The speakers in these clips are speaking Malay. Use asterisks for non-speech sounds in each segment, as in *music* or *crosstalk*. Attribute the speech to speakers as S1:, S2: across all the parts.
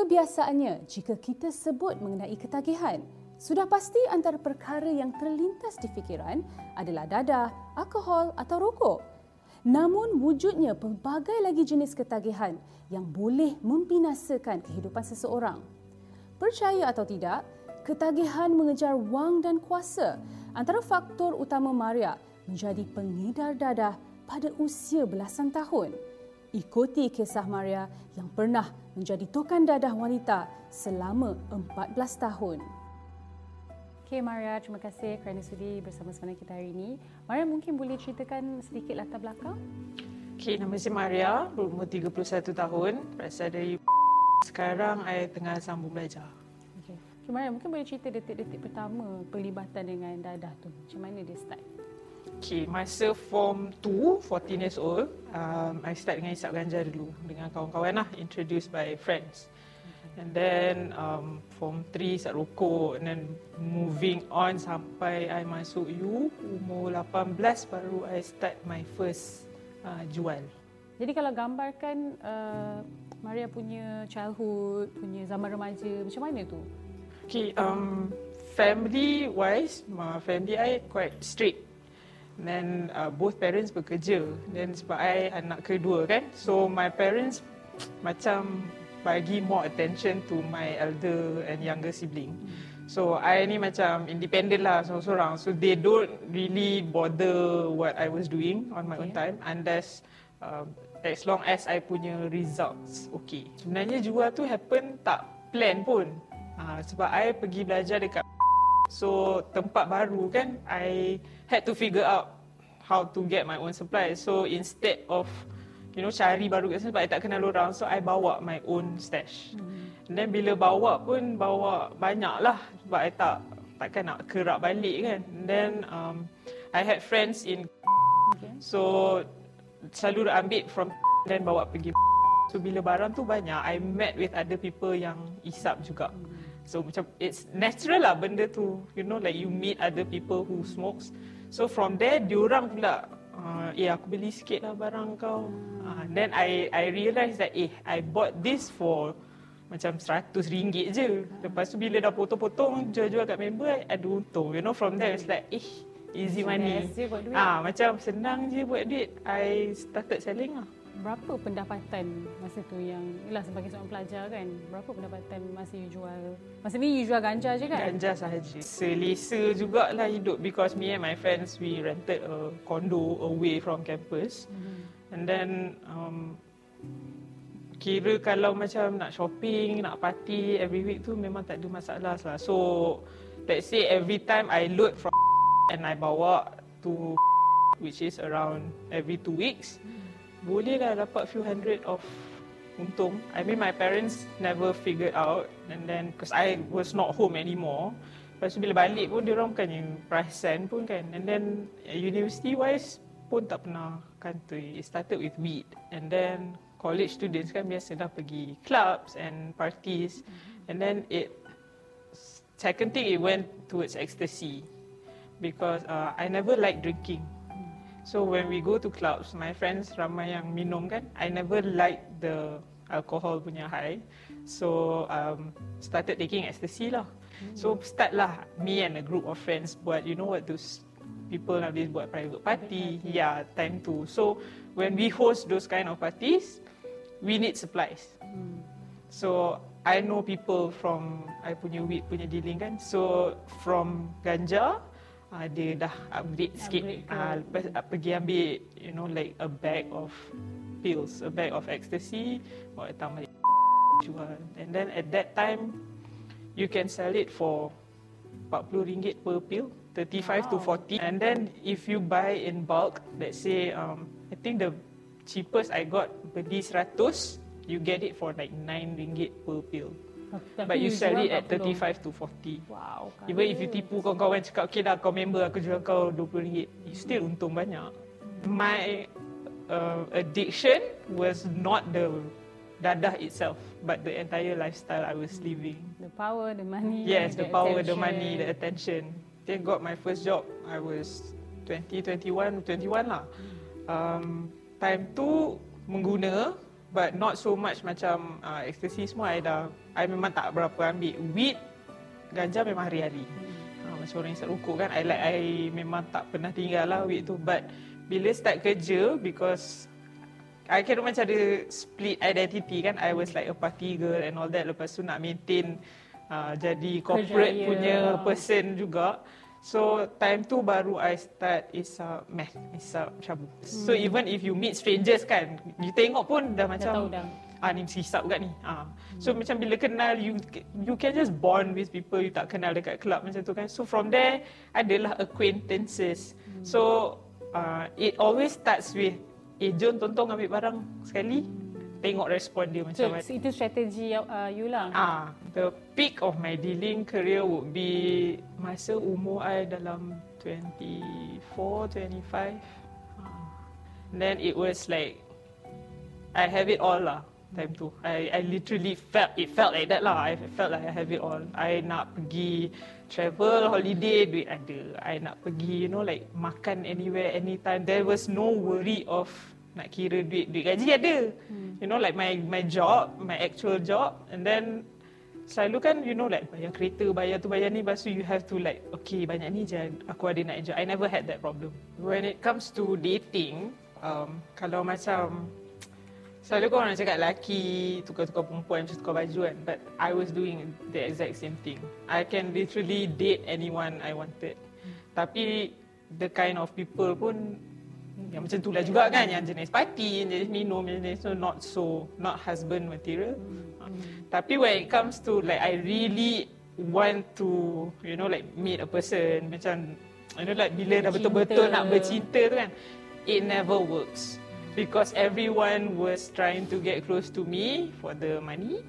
S1: Kebiasaannya, jika kita sebut mengenai ketagihan, sudah pasti antara perkara yang terlintas di fikiran adalah dadah, alkohol atau rokok. Namun wujudnya pelbagai lagi jenis ketagihan yang boleh membinasakan kehidupan seseorang. Percaya atau tidak, ketagihan mengejar wang dan kuasa antara faktor utama Maria menjadi pengedar dadah pada usia belasan tahun. Ikuti kisah Maria yang pernah menjadi tokan dadah wanita selama 14 tahun.
S2: Okay Maria, terima kasih kerana sudi bersama-sama kita hari ini. Maria mungkin boleh ceritakan sedikit latar belakang?
S3: Okay, nama saya Maria, berumur 31 tahun, berasal dari sekarang saya tengah sambung belajar.
S2: Okay. okay Maria, mungkin boleh cerita detik-detik pertama pelibatan dengan dadah tu. Macam mana dia start?
S3: Okay, masa form 2, 14 years old, um, I start dengan isap ganja dulu dengan kawan-kawan lah, introduced by friends. And then um, form 3 isap rokok and then moving on sampai I masuk U, umur 18 baru I start my first uh, jual.
S2: Jadi kalau gambarkan uh, Maria punya childhood, punya zaman remaja, macam mana tu?
S3: Okay, um, family wise, my family I quite strict then uh, both parents bekerja. Then sebab I anak kedua kan. So my parents macam bagi more attention to my elder and younger sibling. So I ni macam independent lah seorang-seorang. So they don't really bother what I was doing on my okay. own time unless uh, as long as I punya results okay. Sebenarnya jual tu happen tak plan pun. Uh, sebab I pergi belajar dekat So tempat baru kan I had to figure out how to get my own supply. So instead of you know cari baru kat sebab I tak kenal orang so I bawa my own stash. Hmm. And then bila bawa pun bawa banyak lah sebab I tak takkan nak kerak balik kan. And then um, I had friends in okay. so selalu ambil from then bawa pergi So bila barang tu banyak, I met with other people yang isap juga. Hmm. So macam it's natural lah benda tu. You know like you meet other people who smokes. So from there diorang pula uh, eh aku beli sikit lah barang kau. Uh, then I I realise that eh I bought this for macam seratus ringgit je. Lepas tu bila dah potong-potong jual-jual kat member ada untung. You know from there it's like eh easy money. Ah macam senang je buat duit. I started selling lah
S2: berapa pendapatan masa tu yang ialah sebagai seorang pelajar kan berapa pendapatan masa you jual? Masa ni you jual ganja je kan?
S3: Ganja sahaja. Selesa jugalah hidup because me and my friends we rented a condo away from campus. Mm-hmm. and then um, kira kalau macam nak shopping nak party every week tu memang tak ada masalah lah. So let's say every time I load from and I bawa to which is around every two weeks mm boleh lah dapat few hundred of untung. I mean my parents never figured out and then because I was not home anymore. Lepas tu bila balik pun dia orang bukannya perasan pun kan. And then university wise pun tak pernah kantoi. It started with weed and then college students kan biasa dah pergi clubs and parties. And then it second thing it went towards ecstasy because uh, I never like drinking. So when we go to clubs, my friends ramai yang minum kan, I never like the alcohol punya high. So um, started taking ecstasy lah. So start lah me and a group of friends buat, you know what those people nowadays buat private party. party. Yeah, time to. So when we host those kind of parties, we need supplies. Mm. So I know people from I punya weed punya dealing kan. So from ganja, uh, dia dah upgrade sikit. uh, lepas uh, pergi ambil you know like a bag of pills a bag of ecstasy bawa datang balik. Jual and then at that time you can sell it for 40 ringgit per pill 35 wow. to 40 and then if you buy in bulk let's say um, I think the cheapest I got beli 100 you get it for like 9 ringgit per pill But you sell it at 35 to 40. Wow. Even if you tipu kawan-kawan cakap, okay dah kau member aku jual kau 20 ringgit. You still untung banyak. My uh, addiction was not the dadah itself, but the entire lifestyle I was living.
S2: The power, the money.
S3: Yes, the, the power, attention. the money, the attention. Then got my first job. I was 20, 21, 21 lah. Um, time tu mengguna But not so much macam uh, ecstasy semua I dah I memang tak berapa ambil. Weed, ganja memang hari-hari. Uh, macam orang isap rokok kan. I like I memang tak pernah tinggal lah weed tu. But bila start kerja because I kira macam ada split identity kan. I was like a party girl and all that. Lepas tu nak maintain uh, jadi corporate
S2: Kerjaya.
S3: punya person juga. So time tu baru I start isap meth, isap shabu. So even if you meet strangers kan, you tengok pun dah
S2: Dah
S3: macam
S2: tahu dah.
S3: Ah ni mesti hisap kat ni. Ah. So macam bila kenal you you can just bond with people you tak kenal dekat club macam tu kan. So from there adalah acquaintances. So uh, it always starts with eh jom tontong ambil barang sekali. Tengok respon dia
S2: So,
S3: macam mana.
S2: itu strategi uh, you lah.
S3: Ah, the peak of my dealing career would be masa umur I dalam 24, 25. Ah. Then it was like I have it all lah time tu. I I literally felt it felt like that lah. I felt like I have it all. I nak pergi travel, holiday, duit ada. I nak pergi, you know, like makan anywhere, anytime. There was no worry of nak kira duit duit gaji ada. Hmm. You know, like my my job, my actual job, and then selalu kan you know like bayar kereta, bayar tu bayar ni, lepas tu you have to like okay banyak ni je aku ada nak enjoy. I never had that problem. When it comes to dating, um, kalau macam Selalu kau orang cakap lelaki tukar-tukar perempuan macam tukar baju kan. But I was doing the exact same thing. I can literally date anyone I wanted. Tapi the kind of people pun yang macam tu lah juga kan. Yang jenis party, yang jenis minum, yang jenis so not so, not husband material. Tapi when it comes to like I really want to, you know like meet a person. Macam, you know like bila dah betul-betul nak bercinta tu kan. It never works because everyone was trying to get close to me for the money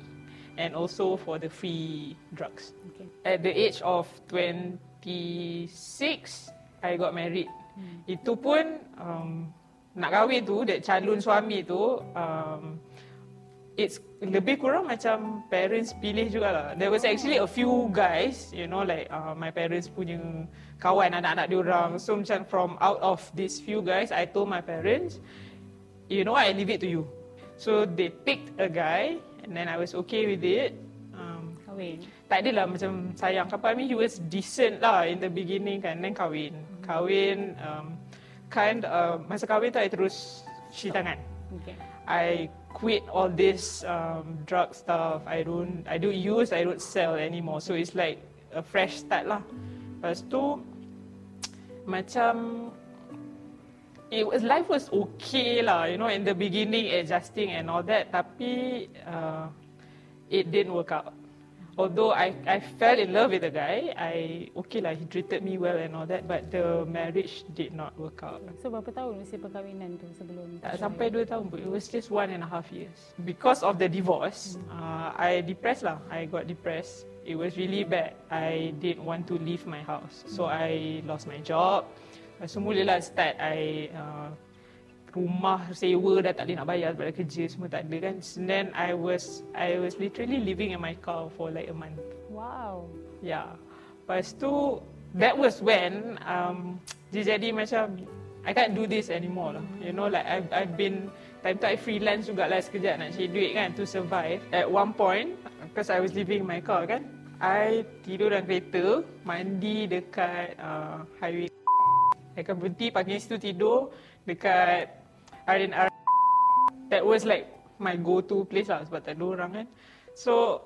S3: and also for the free drugs.
S2: Okay.
S3: At the age of 26, I got married. Itu pun um, nak kahwin tu, that calon suami tu, um, it's lebih kurang macam parents pilih jugalah. There was actually a few guys, you know, like uh, my parents punya kawan anak-anak diorang. So macam from out of these few guys, I told my parents, you know what, I leave it to you. So they picked a guy and then I was okay with it. Um,
S2: Kahwin.
S3: tak adalah macam sayang couple. I mean he was decent lah in the beginning kan. Then kahwin. Kahwin, um, kind uh, masa kahwin tu I terus cuci tangan.
S2: Okay.
S3: I quit all this um, drug stuff. I don't I don't use, I don't sell anymore. So it's like a fresh start lah. Lepas tu macam it was life was okay lah, you know, in the beginning adjusting and all that. Tapi uh, it didn't work out. Although I I fell in love with the guy, I okay lah, he treated me well and all that, but the marriage did not work out.
S2: So berapa tahun usia perkahwinan tu sebelum
S3: Tak sampai dua tahun pun. It was just one and a half years. Because of the divorce, uh, I depressed lah. I got depressed. It was really bad. I didn't want to leave my house. So I lost my job. Lepas tu mulalah start I uh, rumah sewa dah tak boleh nak bayar sebab kerja semua tak ada kan. And then I was I was literally living in my car for like a month.
S2: Wow.
S3: Yeah. Lepas tu, that was when um, *tsk* dia jadi macam, I can't do this anymore lah. You know, like I've, I've been, time tu I freelance jugalah sekejap nak cari duit kan to survive. At one point, because I was living in my car kan, I tidur dalam kereta, mandi dekat uh, highway. I akan berhenti pagi situ tidur dekat R&R. That was like my go-to place lah sebab tak ada orang kan. So,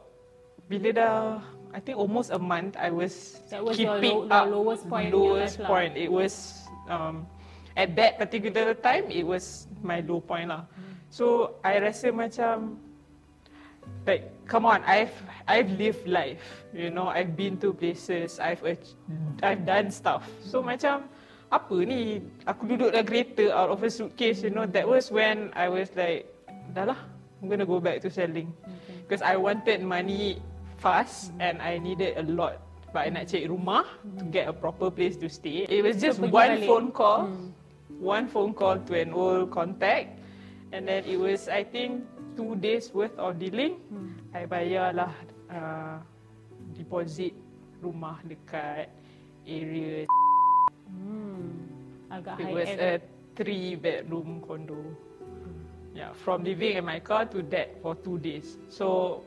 S3: bila dah I think almost a month I was
S2: That was your
S3: keeping
S2: low- your
S3: up
S2: lowest point in your
S3: lowest
S2: lah.
S3: point. It was um, at that particular time it was my low point lah. So I rasa macam like come on I've I've lived life you know I've been to places I've I've done stuff so macam apa ni? Aku duduk dalam kereta out of a suitcase you know. That was when I was like dah lah I'm gonna go back to selling. Because I wanted money fast and I needed a lot. But I nak cari rumah to get a proper place to stay. It was just
S2: pergi
S3: one
S2: balik.
S3: phone call. One phone call to an old contact. And then it was I think two days worth of dealing. I bayar lah uh, deposit rumah dekat area.
S2: Hmm. Agak
S3: it
S2: high
S3: was
S2: end.
S3: a three bedroom condo Yeah, from living in my car to that for two days. So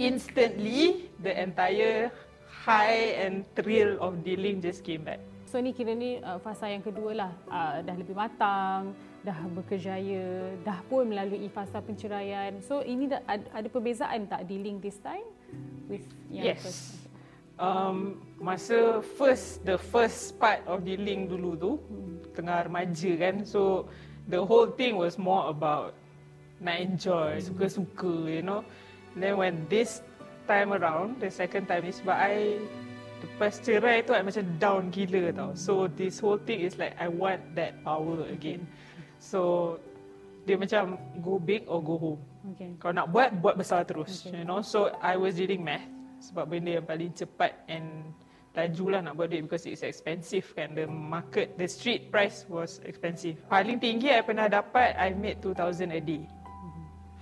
S3: instantly the entire high and thrill of dealing just came back.
S2: So ni kira ni uh, fasa yang kedua lah. Uh, dah lebih matang, dah berkejaya, dah pun melalui fasa penceraian. So ini dah, ada, ada perbezaan tak dealing this time with yang
S3: yes.
S2: first?
S3: Um, masa first, the first part of dealing dulu tu, tengah remaja kan. So the whole thing was more about nak enjoy, suka-suka, you know. then when this time around, the second time is sebab I lepas cerai tu I macam down gila tau. So this whole thing is like I want that power again. So dia macam go big or go home.
S2: Okay.
S3: Kalau nak buat, buat besar terus.
S2: Okay.
S3: You know, so I was reading math sebab benda yang paling cepat and laju lah nak buat duit because it's expensive kan. The market, the street price was expensive. Paling tinggi I pernah dapat, I made 2,000 a day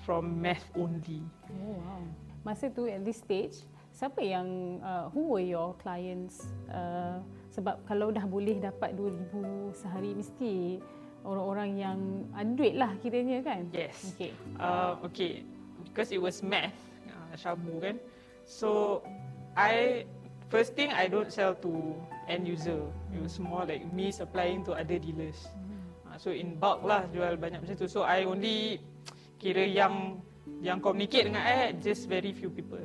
S3: from math only.
S2: Oh wow. Masa tu at this stage, siapa yang uh, who were your clients? Uh, sebab kalau dah boleh dapat 2000 sehari mesti orang-orang yang ada duit lah kiranya kan?
S3: Yes.
S2: Okay.
S3: Uh, okay, because it was math, uh, Shabu kan. So I first thing I don't sell to end user. It was more like me supplying to other dealers. Uh, so in bulk lah jual banyak macam tu. So I only kira yang yang communicate dengan I just very few people.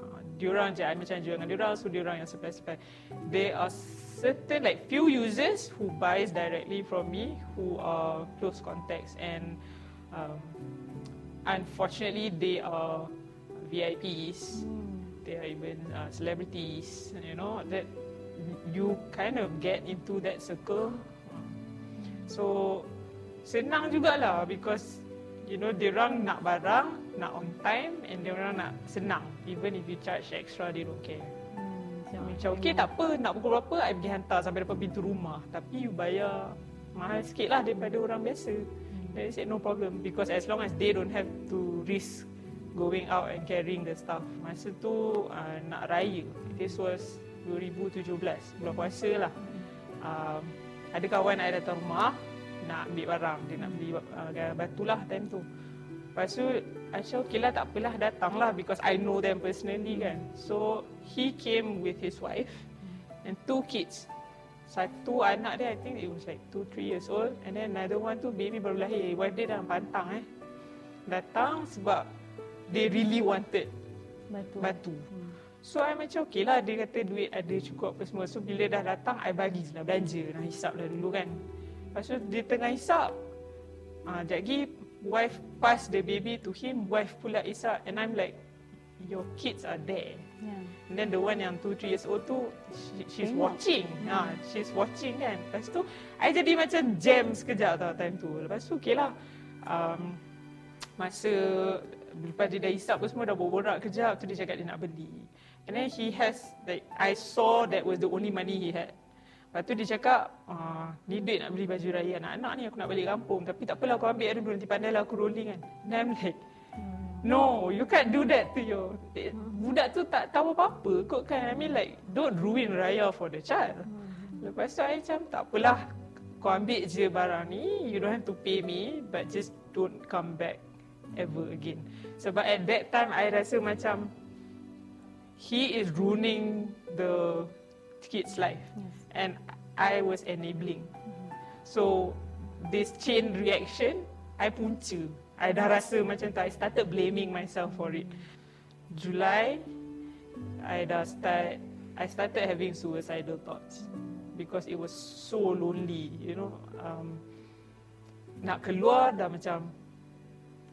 S3: Uh, diorang je I macam jual dengan diorang so diorang yang supply supply. There are certain like few users who buys directly from me who are close contacts and um, unfortunately they are VIPs. They are even uh, celebrities. You know that you kind of get into that circle. So senang jugalah because you know diorang nak barang, nak on time and diorang nak senang. Even if you charge extra, they don't care.
S2: Hmm,
S3: Macam okay tak apa, nak pukul berapa, I pergi hantar sampai depan pintu rumah. Tapi you bayar mahal sikit lah daripada orang biasa. Then I said no problem because as long as they don't have to risk going out and carrying the stuff. Masa tu uh, nak raya. This was 2017, bulan puasa lah. Um, ada kawan I datang rumah nak ambil barang. Dia nak beli uh, batu lah time tu. Lepas tu, cakap okay lah tak apalah datang lah because I know them personally kan. So, he came with his wife and two kids. Satu anak dia, I think it was like 2-3 years old. And then another one tu, baby baru lahir. Wife dia dalam pantang eh. Datang sebab they really wanted
S2: Batu.
S3: batu. So, I macam okay lah. Dia kata duit ada cukup apa semua. So, bila dah datang, I bagi je lah belanja. Nak hisap dah dulu kan. Lepas tu, dia tengah hisap. Ah, uh, lagi wife pass the baby to him, wife pula isap and I'm like, your kids are there.
S2: Yeah.
S3: And then the one yang 2 3 years old tu she, she's
S2: Tengok.
S3: watching. Ha, she's watching kan. Lepas tu I jadi macam jam sekejap tau time tu. Lepas tu okay lah. Um, masa lepas dia dah hisap apa semua dah berborak kejap tu dia cakap dia nak beli. And then he has like I saw that was the only money he had. Lepas tu dia cakap, ah, ni duit nak beli baju raya anak-anak ni aku nak balik kampung. Tapi tak apalah aku ambil dulu nanti pandai lah aku rolling kan. And I'm like, no, you can't do that to your... Budak tu tak tahu apa-apa kot kan. I mean like, don't ruin raya for the child. Lepas tu I macam, tak apalah. Kau ambil je barang ni, you don't have to pay me. But just don't come back ever again. Sebab at that time, I rasa macam, he is ruining the kid's life. And I was enabling. So this chain reaction, I punca. I dah rasa macam tu. I started blaming myself for it. July, I dah start, I started having suicidal thoughts because it was so lonely. You know, um, nak keluar dah macam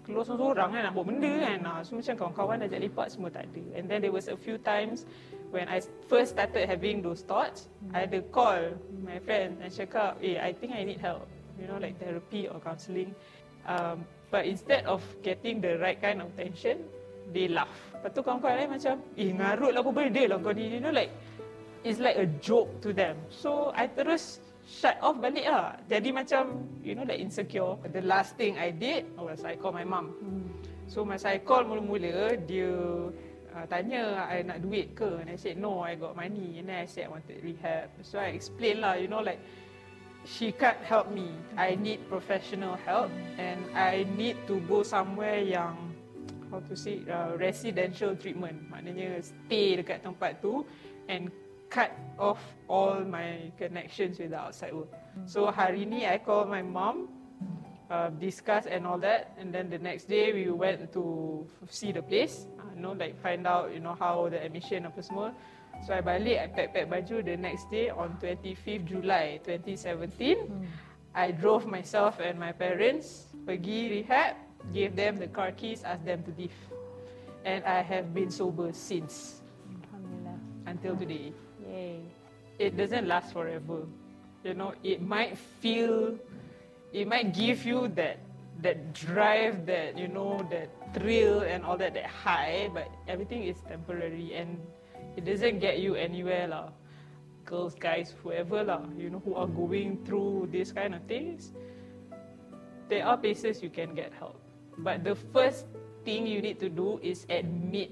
S3: keluar seorang-seorang kan nak buat benda kan. Ah, So macam kawan-kawan ajak lepak semua tak ada. And then there was a few times when I first started having those thoughts, I had to call my friend and cakap, eh, I think I need help. You know, like therapy or counselling. Um, but instead of getting the right kind of attention, they laugh. Lepas tu kawan-kawan lain macam, eh, ngarut lah apa benda lah kau ni. You know, like, it's like a joke to them. So, I terus shut off balik lah. Jadi macam, you know, like insecure. The last thing I did was I call my mum. So, masa I call mula-mula, dia uh, tanya I nak duit ke and I said no I got money and then I said I wanted rehab so I explain lah you know like she can't help me. I need professional help and I need to go somewhere yang how to say uh, residential treatment. Maknanya stay dekat tempat tu and cut off all my connections with the outside world. So hari ni I call my mom uh, discuss and all that. And then the next day we went to see the place uh, you know like find out you know how the admission apa semua. So I balik I pack pack baju. The next day on 25th July 2017 hmm. I drove myself and my parents pergi rehab gave them the car keys asked them to leave. And I have been sober since until today yay it doesn't last forever you know it might feel it might give you that that drive, that you know, that thrill and all that, that high, but everything is temporary and it doesn't get you anywhere lah. Girls, guys, whoever lah, you know, who are going through this kind of things, there are places you can get help. But the first thing you need to do is admit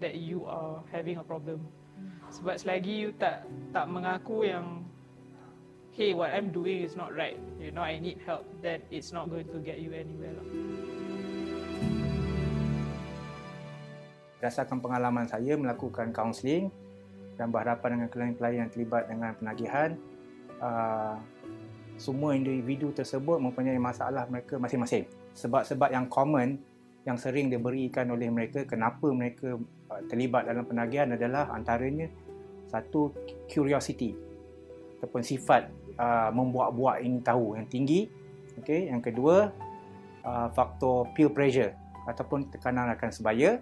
S3: that you are having a problem. Sebab selagi you tak tak mengaku yang hey, what I'm doing is not right, you know, I need help, then it's not going to get you anywhere. Lah.
S4: Berdasarkan pengalaman saya melakukan kaunseling dan berhadapan dengan klien-klien yang terlibat dengan penagihan, uh, semua individu tersebut mempunyai masalah mereka masing-masing. Sebab-sebab yang common yang sering diberikan oleh mereka kenapa mereka uh, terlibat dalam penagihan adalah antaranya satu curiosity ataupun sifat uh, membuat-buat ini tahu yang tinggi. Okey, yang kedua uh, faktor peer pressure ataupun tekanan rakan sebaya,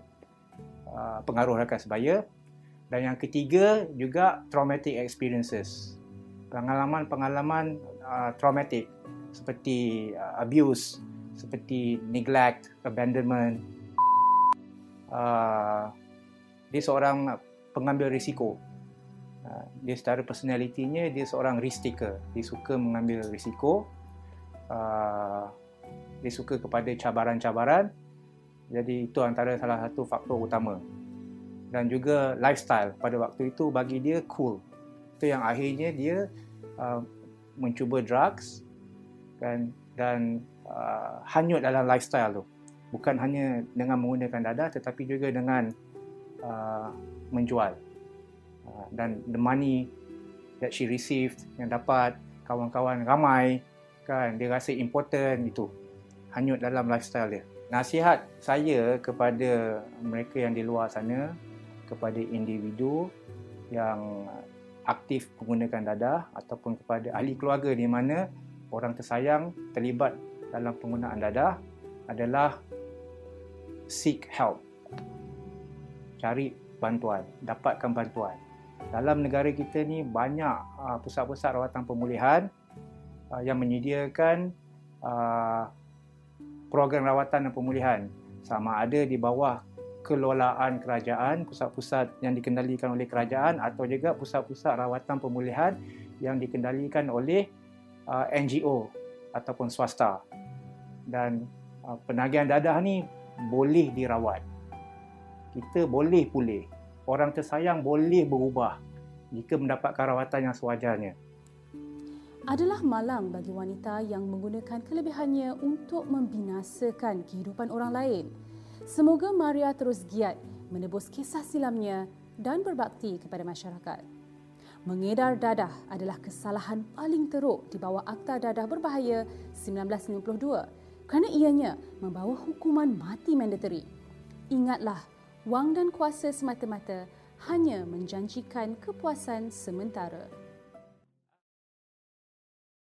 S4: uh, pengaruh rakan sebaya. Dan yang ketiga juga traumatic experiences. Pengalaman-pengalaman uh, traumatic seperti uh, abuse, seperti neglect, abandonment. Uh, dia seorang pengambil risiko Ha, dia secara personalitinya dia seorang risk taker. Dia suka mengambil risiko. Uh, dia suka kepada cabaran-cabaran. Jadi itu antara salah satu faktor utama. Dan juga lifestyle pada waktu itu bagi dia cool. Itu yang akhirnya dia uh, mencuba drugs kan dan uh, hanyut dalam lifestyle tu. Bukan hanya dengan menggunakan dadah tetapi juga dengan uh, menjual dan the money that she received yang dapat kawan-kawan ramai kan dia rasa important itu. Hanyut dalam lifestyle dia. Nasihat saya kepada mereka yang di luar sana kepada individu yang aktif menggunakan dadah ataupun kepada ahli keluarga di mana orang tersayang terlibat dalam penggunaan dadah adalah seek help. Cari bantuan dapatkan bantuan dalam negara kita ni banyak uh, pusat-pusat rawatan pemulihan uh, yang menyediakan uh, program rawatan dan pemulihan sama ada di bawah kelolaan kerajaan, pusat-pusat yang dikendalikan oleh kerajaan atau juga pusat-pusat rawatan pemulihan yang dikendalikan oleh uh, NGO ataupun swasta. Dan uh, penagihan dadah ni boleh dirawat. Kita boleh pulih orang tersayang boleh berubah jika mendapatkan rawatan yang sewajarnya.
S1: Adalah malang bagi wanita yang menggunakan kelebihannya untuk membinasakan kehidupan orang lain. Semoga Maria terus giat menebus kisah silamnya dan berbakti kepada masyarakat. Mengedar dadah adalah kesalahan paling teruk di bawah Akta Dadah Berbahaya 1992 kerana ianya membawa hukuman mati mandatory. Ingatlah wang dan kuasa semata-mata hanya menjanjikan kepuasan sementara.